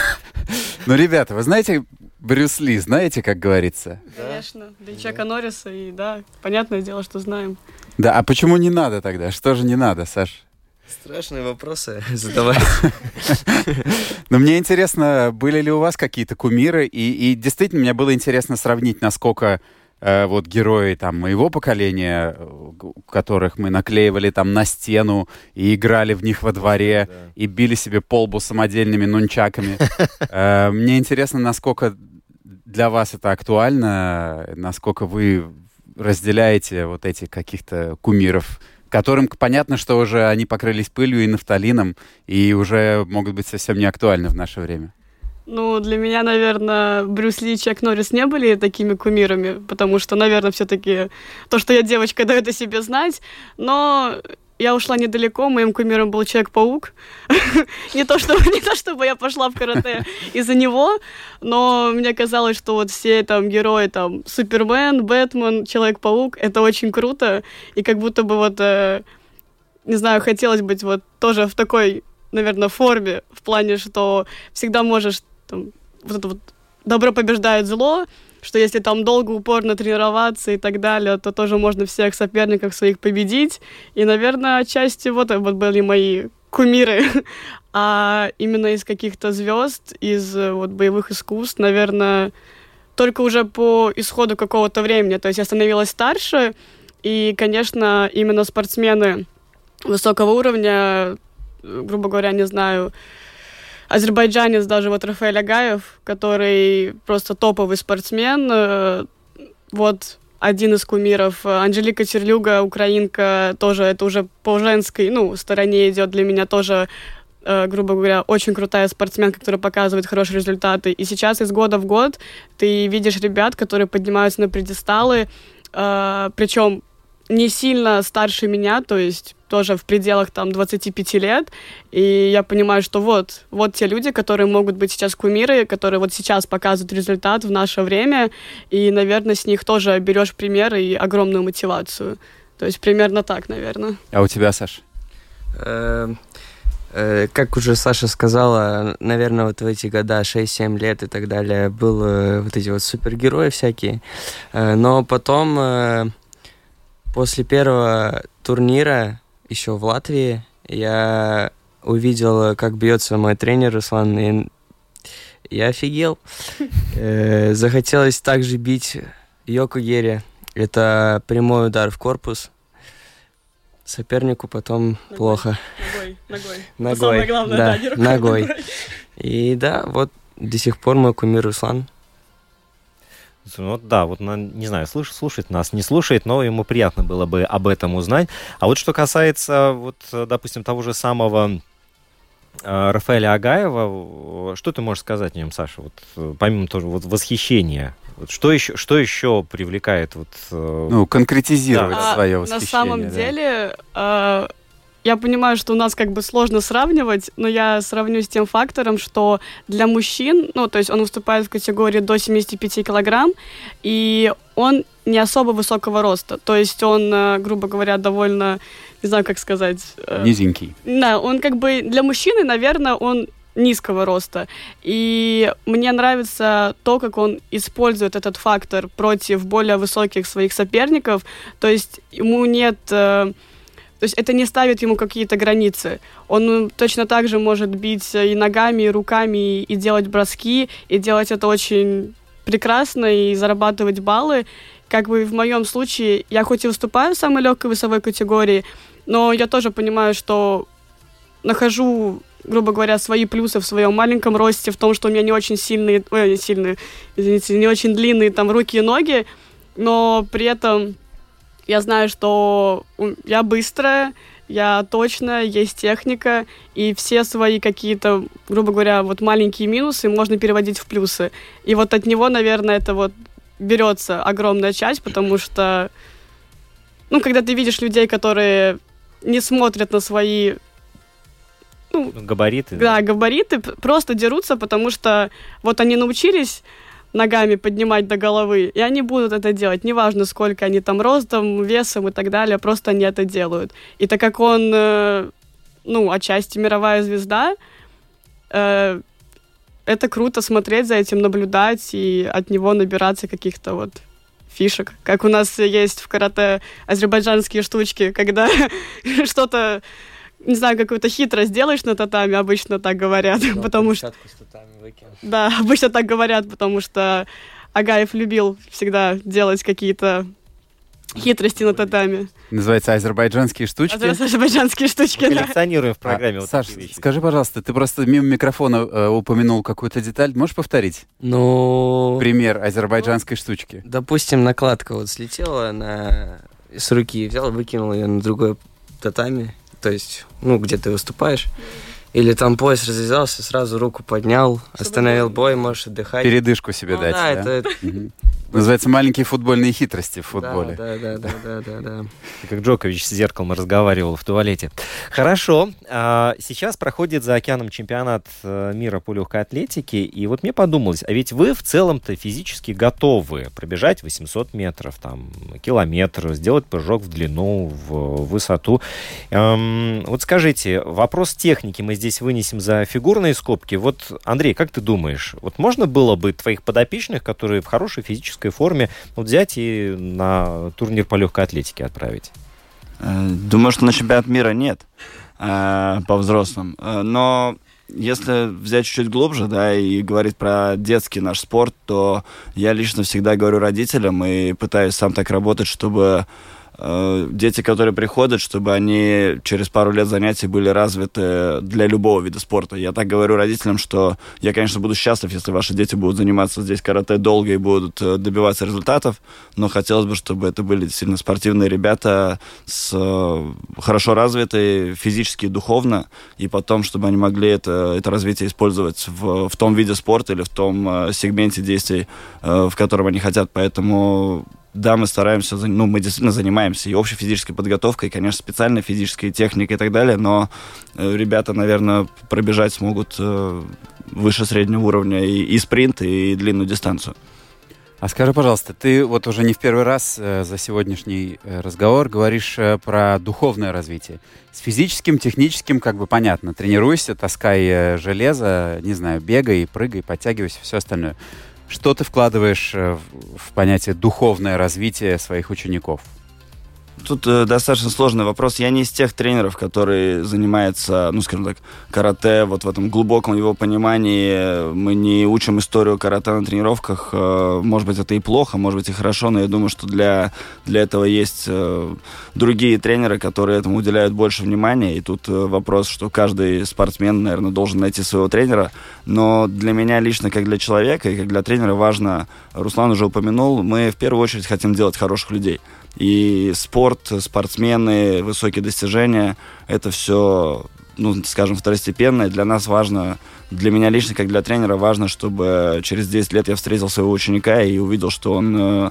Ну, ребята, вы знаете, Брюс Ли, знаете, как говорится? Конечно, да и Чака Норриса, и да, понятное дело, что знаем. Да, а почему не надо тогда? Что же не надо, Саш? Страшные вопросы задавать. Но мне интересно, были ли у вас какие-то кумиры? И, и действительно, мне было интересно сравнить, насколько вот герои там моего поколения, которых мы наклеивали там на стену и играли в них во дворе, да. и били себе полбу самодельными нунчаками. Э, мне интересно, насколько для вас это актуально, насколько вы разделяете вот эти каких-то кумиров, которым понятно, что уже они покрылись пылью и нафталином, и уже могут быть совсем не актуальны в наше время. Ну, для меня, наверное, Брюс Ли и Чак Норрис не были такими кумирами, потому что, наверное, все-таки то, что я девочка, дает о себе знать. Но я ушла недалеко, моим кумиром был Человек-паук. не, то, чтобы, не то, чтобы я пошла в карате из-за него, но мне казалось, что вот все там герои, там, Супермен, Бэтмен, Человек-паук, это очень круто, и как будто бы вот, э, не знаю, хотелось быть вот тоже в такой, наверное, форме, в плане, что всегда можешь там, вот это вот добро побеждает зло, что если там долго, упорно тренироваться и так далее, то тоже можно всех соперников своих победить. И, наверное, отчасти вот, вот были мои кумиры. а именно из каких-то звезд, из вот боевых искусств, наверное, только уже по исходу какого-то времени. То есть я становилась старше, и, конечно, именно спортсмены высокого уровня, грубо говоря, не знаю, азербайджанец даже вот Рафаэль Агаев, который просто топовый спортсмен, э, вот один из кумиров. Анжелика Терлюга, украинка, тоже это уже по женской, ну, стороне идет для меня тоже э, грубо говоря, очень крутая спортсменка, которая показывает хорошие результаты. И сейчас из года в год ты видишь ребят, которые поднимаются на предисталы, э, причем не сильно старше меня, то есть тоже в пределах там 25 лет, и я понимаю, что вот, вот те люди, которые могут быть сейчас кумиры, которые вот сейчас показывают результат в наше время, и, наверное, с них тоже берешь пример и огромную мотивацию. То есть примерно так, наверное. А у тебя, Саш? Эм, э, как уже Саша сказала, наверное, вот в эти года, 6-7 лет и так далее, был э, вот эти вот супергерои всякие. Э, но потом, после первого турнира, еще в Латвии. Я увидел, как бьется мой тренер Руслан, и я офигел. Э, захотелось также бить Йоко Гери. Это прямой удар в корпус. Сопернику потом ногой. плохо. Ногой, ногой. Ногой. Самое главное, да, да ногой. И да, вот до сих пор мой кумир Руслан. Ну да, вот, не знаю, слуш, слушает нас, не слушает, но ему приятно было бы об этом узнать. А вот что касается, вот, допустим, того же самого э, Рафаэля Агаева, что ты можешь сказать о нем, Саша? Вот, э, помимо тоже вот восхищения, вот что еще, что еще привлекает вот? Э, ну конкретизировать да. свое восхищение. На самом да. деле э, я понимаю, что у нас как бы сложно сравнивать, но я сравню с тем фактором, что для мужчин, ну, то есть он выступает в категории до 75 килограмм, и он не особо высокого роста. То есть он, э, грубо говоря, довольно, не знаю, как сказать... Э, Низенький. Да, он как бы для мужчины, наверное, он низкого роста. И мне нравится то, как он использует этот фактор против более высоких своих соперников. То есть ему нет э, то есть это не ставит ему какие-то границы. Он ну, точно так же может бить и ногами, и руками, и делать броски, и делать это очень прекрасно и зарабатывать баллы. Как бы в моем случае, я хоть и выступаю в самой легкой весовой категории, но я тоже понимаю, что нахожу грубо говоря, свои плюсы в своем маленьком росте, в том, что у меня не очень сильные, ой, не сильные, извините, не очень длинные там руки и ноги, но при этом я знаю, что я быстрая, я точно, есть техника, и все свои какие-то, грубо говоря, вот маленькие минусы можно переводить в плюсы. И вот от него, наверное, это вот берется огромная часть, потому что, ну, когда ты видишь людей, которые не смотрят на свои ну, габариты. Да, габариты просто дерутся, потому что вот они научились ногами поднимать до головы, и они будут это делать. Неважно, сколько они там ростом, весом и так далее, просто они это делают. И так как он, э, ну, отчасти мировая звезда, э, это круто смотреть за этим, наблюдать и от него набираться каких-то вот фишек. Как у нас есть в карате азербайджанские штучки, когда что-то не знаю, какую-то хитрость делаешь на татами, обычно так говорят, да, потому что... Да, обычно так говорят, потому что Агаев любил всегда делать какие-то хитрости на татами. Называется азербайджанские штучки. Азербайджанские штучки, Мы да. в программе. А, вот Саш, скажи, пожалуйста, ты просто мимо микрофона э, упомянул какую-то деталь. Можешь повторить? Ну... Пример азербайджанской штучки. Допустим, накладка вот слетела на... с руки, взял, выкинул ее на другое татами, то есть, ну, где ты выступаешь. Или там пояс развязался, сразу руку поднял, остановил бой, можешь отдыхать. Передышку себе ну, дать. Да, да? это... Называется маленькие футбольные хитрости в футболе. Да, да, да, да, да, да. Как Джокович с зеркалом разговаривал в туалете. Хорошо. А, сейчас проходит за океаном чемпионат э, мира по легкой атлетике. И вот мне подумалось, а ведь вы в целом-то физически готовы пробежать 800 метров, там, километр, сделать прыжок в длину, в высоту. Эм, вот скажите, вопрос техники мы здесь вынесем за фигурные скобки. Вот, Андрей, как ты думаешь, вот можно было бы твоих подопечных, которые в хорошей физической физической форме, вот взять и на турнир по легкой атлетике отправить? Э, думаю, что на чемпионат мира нет э, по взрослым. Э, но если взять чуть-чуть глубже, да, и говорить про детский наш спорт, то я лично всегда говорю родителям и пытаюсь сам так работать, чтобы Э, дети, которые приходят, чтобы они через пару лет занятий были развиты для любого вида спорта. Я так говорю родителям, что я, конечно, буду счастлив, если ваши дети будут заниматься здесь карате долго и будут э, добиваться результатов, но хотелось бы, чтобы это были действительно спортивные ребята с э, хорошо развитые физически и духовно, и потом, чтобы они могли это, это развитие использовать в, в том виде спорта или в том сегменте действий, в котором они хотят. Поэтому да, мы стараемся, ну, мы действительно занимаемся и общей физической подготовкой, и, конечно, специальной физической техникой и так далее, но э, ребята, наверное, пробежать смогут э, выше среднего уровня и, и спринт, и длинную дистанцию. А скажи, пожалуйста, ты вот уже не в первый раз э, за сегодняшний разговор говоришь про духовное развитие. С физическим, техническим как бы понятно. Тренируйся, таскай железо, не знаю, бегай, прыгай, подтягивайся, все остальное. Что ты вкладываешь э, в понятие духовное развитие своих учеников? Тут э, достаточно сложный вопрос. Я не из тех тренеров, которые занимаются, ну, скажем так, карате, вот в этом глубоком его понимании. Мы не учим историю карате на тренировках. Э, может быть, это и плохо, может быть, и хорошо, но я думаю, что для, для этого есть э, другие тренеры, которые этому уделяют больше внимания. И тут э, вопрос, что каждый спортсмен, наверное, должен найти своего тренера. Но для меня лично, как для человека и как для тренера, важно, Руслан уже упомянул, мы в первую очередь хотим делать хороших людей. И спорт, спортсмены, высокие достижения, это все, ну, скажем, второстепенное. Для нас важно, для меня лично, как для тренера, важно, чтобы через 10 лет я встретил своего ученика и увидел, что он э,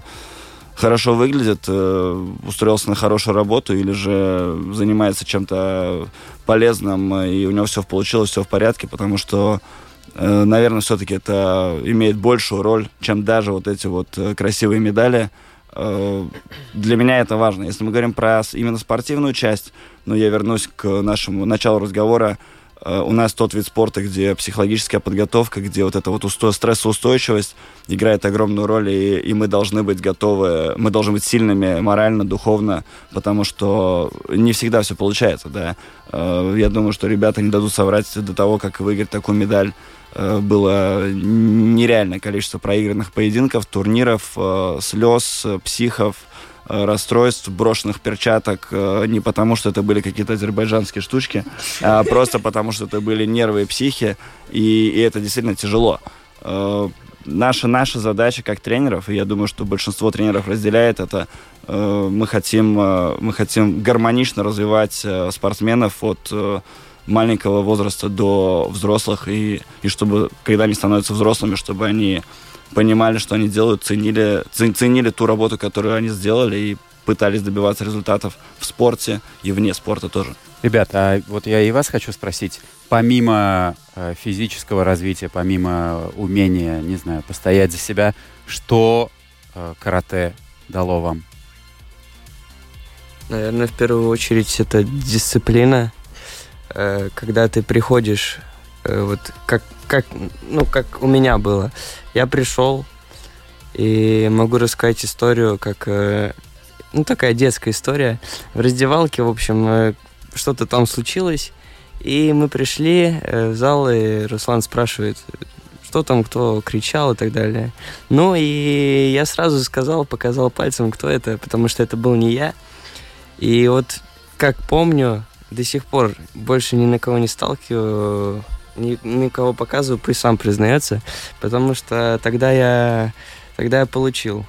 хорошо выглядит, э, устроился на хорошую работу или же занимается чем-то полезным, и у него все получилось, все в порядке, потому что э, наверное, все-таки это имеет большую роль, чем даже вот эти вот красивые медали. Э, для меня это важно. Если мы говорим про именно спортивную часть, ну, я вернусь к нашему началу разговора, Э, у нас тот вид спорта, где психологическая подготовка, где вот эта вот усто... стрессоустойчивость играет огромную роль, и, и мы должны быть готовы, мы должны быть сильными морально, духовно, потому что не всегда все получается, да. Э, я думаю, что ребята не дадут соврать до того, как выиграть такую медаль. Э, было нереальное количество проигранных поединков, турниров, слез, психов, Э, расстройств, брошенных перчаток э, не потому, что это были какие-то азербайджанские штучки, а просто потому, что это были нервы и психи, и, и это действительно тяжело. Э, наша, наша задача как тренеров, и я думаю, что большинство тренеров разделяет это, мы хотим, мы хотим гармонично развивать спортсменов от маленького возраста до взрослых, и, и чтобы, когда они становятся взрослыми, чтобы они понимали, что они делают, ценили, ценили ту работу, которую они сделали, и пытались добиваться результатов в спорте и вне спорта тоже. Ребята, а вот я и вас хочу спросить, помимо э, физического развития, помимо умения, не знаю, постоять за себя, что э, карате дало вам? Наверное, в первую очередь это дисциплина. Э, когда ты приходишь, э, вот как, как, ну, как у меня было. Я пришел и могу рассказать историю, как, э, ну, такая детская история. В раздевалке, в общем, что-то там случилось, и мы пришли в зал, и Руслан спрашивает, что там, кто кричал и так далее. Ну, и я сразу сказал, показал пальцем, кто это, потому что это был не я. И вот, как помню, до сих пор больше ни на кого не сталкиваю ни, никого показываю, пусть сам признается, потому что тогда я, тогда я получил.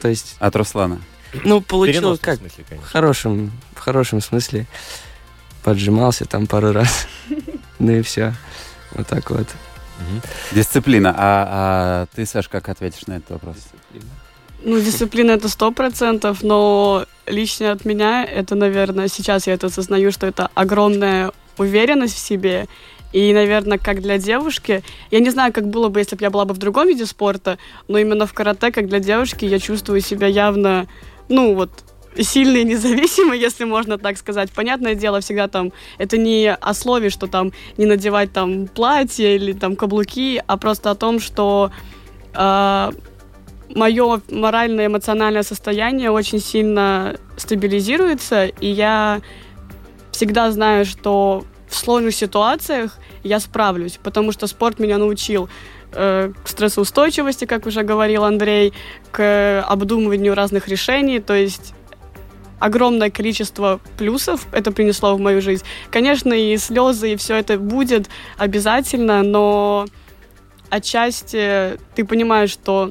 То есть... От Руслана? Ну, получил как? В, смысле, в хорошем, в хорошем смысле. Поджимался там пару раз. ну и все. Вот так вот. Дисциплина. А, а ты, Саш, как ответишь на этот вопрос? Дисциплина. Ну, дисциплина это сто процентов, но лично от меня это, наверное, сейчас я это осознаю, что это огромная уверенность в себе и, наверное, как для девушки, я не знаю, как было бы, если бы я была бы в другом виде спорта, но именно в карате, как для девушки, я чувствую себя явно, ну, вот, сильной и независимой, если можно так сказать. Понятное дело, всегда там, это не о слове, что там не надевать там платье или там каблуки, а просто о том, что э, мое моральное эмоциональное состояние очень сильно стабилизируется, и я всегда знаю, что в сложных ситуациях я справлюсь, потому что спорт меня научил э, к стрессоустойчивости, как уже говорил Андрей, к обдумыванию разных решений, то есть огромное количество плюсов это принесло в мою жизнь. Конечно, и слезы, и все это будет обязательно, но отчасти ты понимаешь, что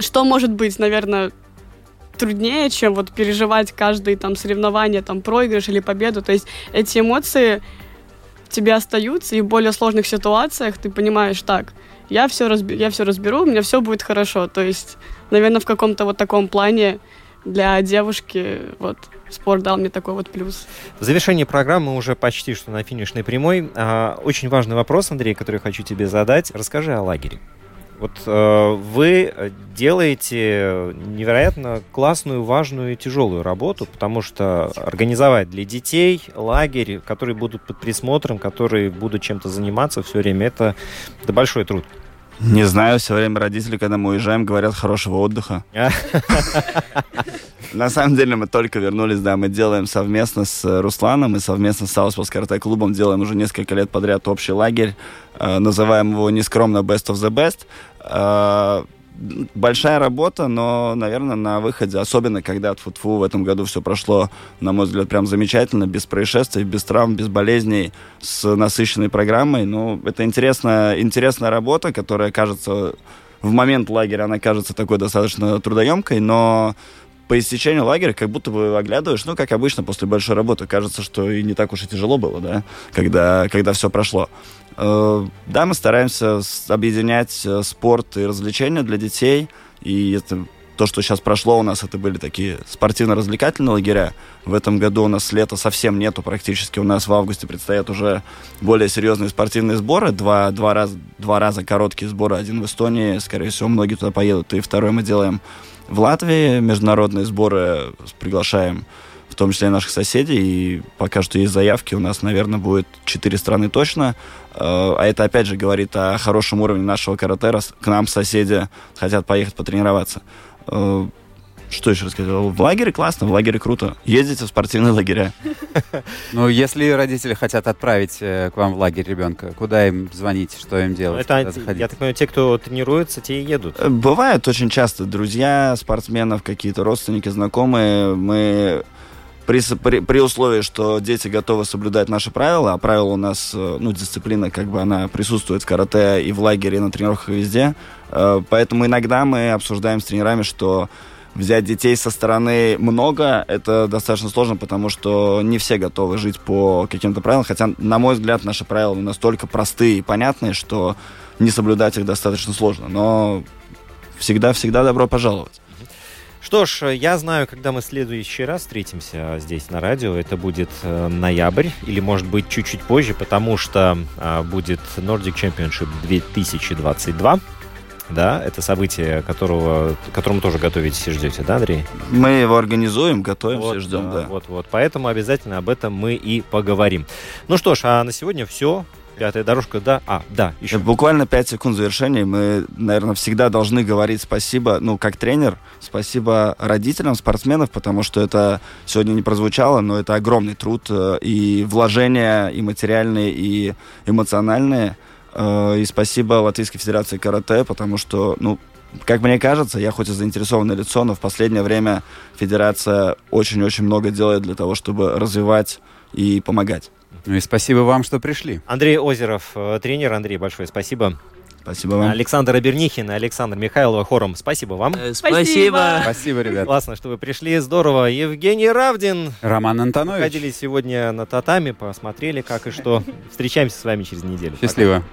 что может быть, наверное, труднее, чем вот переживать каждый там соревнование, там проигрыш или победу. То есть эти эмоции тебе остаются, и в более сложных ситуациях ты понимаешь, так, я все, разби я все разберу, у меня все будет хорошо. То есть, наверное, в каком-то вот таком плане для девушки вот спорт дал мне такой вот плюс. В завершении программы уже почти что на финишной прямой. А, очень важный вопрос, Андрей, который хочу тебе задать. Расскажи о лагере. Вот э, вы делаете невероятно классную, важную и тяжелую работу, потому что организовать для детей лагерь, которые будут под присмотром, которые будут чем-то заниматься все время, это, это большой труд. Не знаю, все время родители, когда мы уезжаем, говорят хорошего отдыха. На самом деле мы только вернулись, да, мы делаем совместно с Русланом и совместно с Сауспилс карате-клубом делаем уже несколько лет подряд общий лагерь, э, называем его нескромно Best of the Best. Э, большая работа, но, наверное, на выходе, особенно когда от футфу в этом году все прошло, на мой взгляд, прям замечательно, без происшествий, без травм, без болезней, с насыщенной программой. Ну, это интересная, интересная работа, которая кажется в момент лагеря она кажется такой достаточно трудоемкой, но по истечению лагеря как будто бы оглядываешь, ну, как обычно, после большой работы, кажется, что и не так уж и тяжело было, да, когда, когда все прошло. Э, да, мы стараемся объединять э, спорт и развлечения для детей, и это то, что сейчас прошло у нас, это были такие спортивно-развлекательные лагеря. В этом году у нас лета совсем нету практически. У нас в августе предстоят уже более серьезные спортивные сборы. Два, два, раз, два раза короткие сборы. Один в Эстонии, скорее всего, многие туда поедут. И второй мы делаем в Латвии международные сборы приглашаем в том числе и наших соседей. И пока что есть заявки, у нас, наверное, будет четыре страны точно. Э, А это, опять же, говорит о хорошем уровне нашего карате, раз к нам соседи хотят поехать потренироваться. Э, Что еще рассказать? В лагере классно, в лагере круто. Ездите в спортивные лагеря. Ну, если родители хотят отправить э, к вам в лагерь ребенка, куда им звонить, что им делать? Это, я так понимаю, те, кто тренируется, те и едут. Бывает очень часто друзья спортсменов, какие-то родственники, знакомые. Мы при, при, при условии, что дети готовы соблюдать наши правила, а правила у нас, э, ну, дисциплина, как бы она присутствует в карате и в лагере, и на тренировках, и везде. Э, Поэтому иногда мы обсуждаем с тренерами, что взять детей со стороны много, это достаточно сложно, потому что не все готовы жить по каким-то правилам. Хотя, на мой взгляд, наши правила настолько простые и понятные, что не соблюдать их достаточно сложно. Но всегда-всегда добро пожаловать. Что ж, я знаю, когда мы в следующий раз встретимся здесь на радио, это будет э, ноябрь или, может быть, чуть-чуть позже, потому что а, будет Nordic Championship 2022. Да, это событие, которого, к которому тоже готовитесь и ждете, да, Андрей? Мы его организуем, готовимся Вот, и ждем, да. Вот, вот. Поэтому обязательно об этом мы и поговорим. Ну что ж, а на сегодня все. Пятая дорожка, да. А, да, еще. Буквально 5 секунд завершения. Мы, наверное, всегда должны говорить спасибо, ну, как тренер, спасибо родителям спортсменов, потому что это сегодня не прозвучало, но это огромный труд э, и вложения и материальные, и эмоциональные. Э, И спасибо Латвийской Федерации карате, потому что, ну, как мне кажется, я хоть и заинтересованное лицо, но в последнее время Федерация очень-очень много делает для того, чтобы развивать и помогать. Ну и спасибо вам, что пришли. Андрей Озеров, э, тренер. Андрей, большое спасибо. Спасибо вам. Александр Абернихин и Александр Михайлова хором. Спасибо вам. Э, Спасибо. Спасибо, ребят. Классно, что вы пришли. Здорово. Евгений Равдин. Роман Антонович. Ходили сегодня на татами, посмотрели, как и что. Встречаемся с вами через неделю. Пока. Счастливо.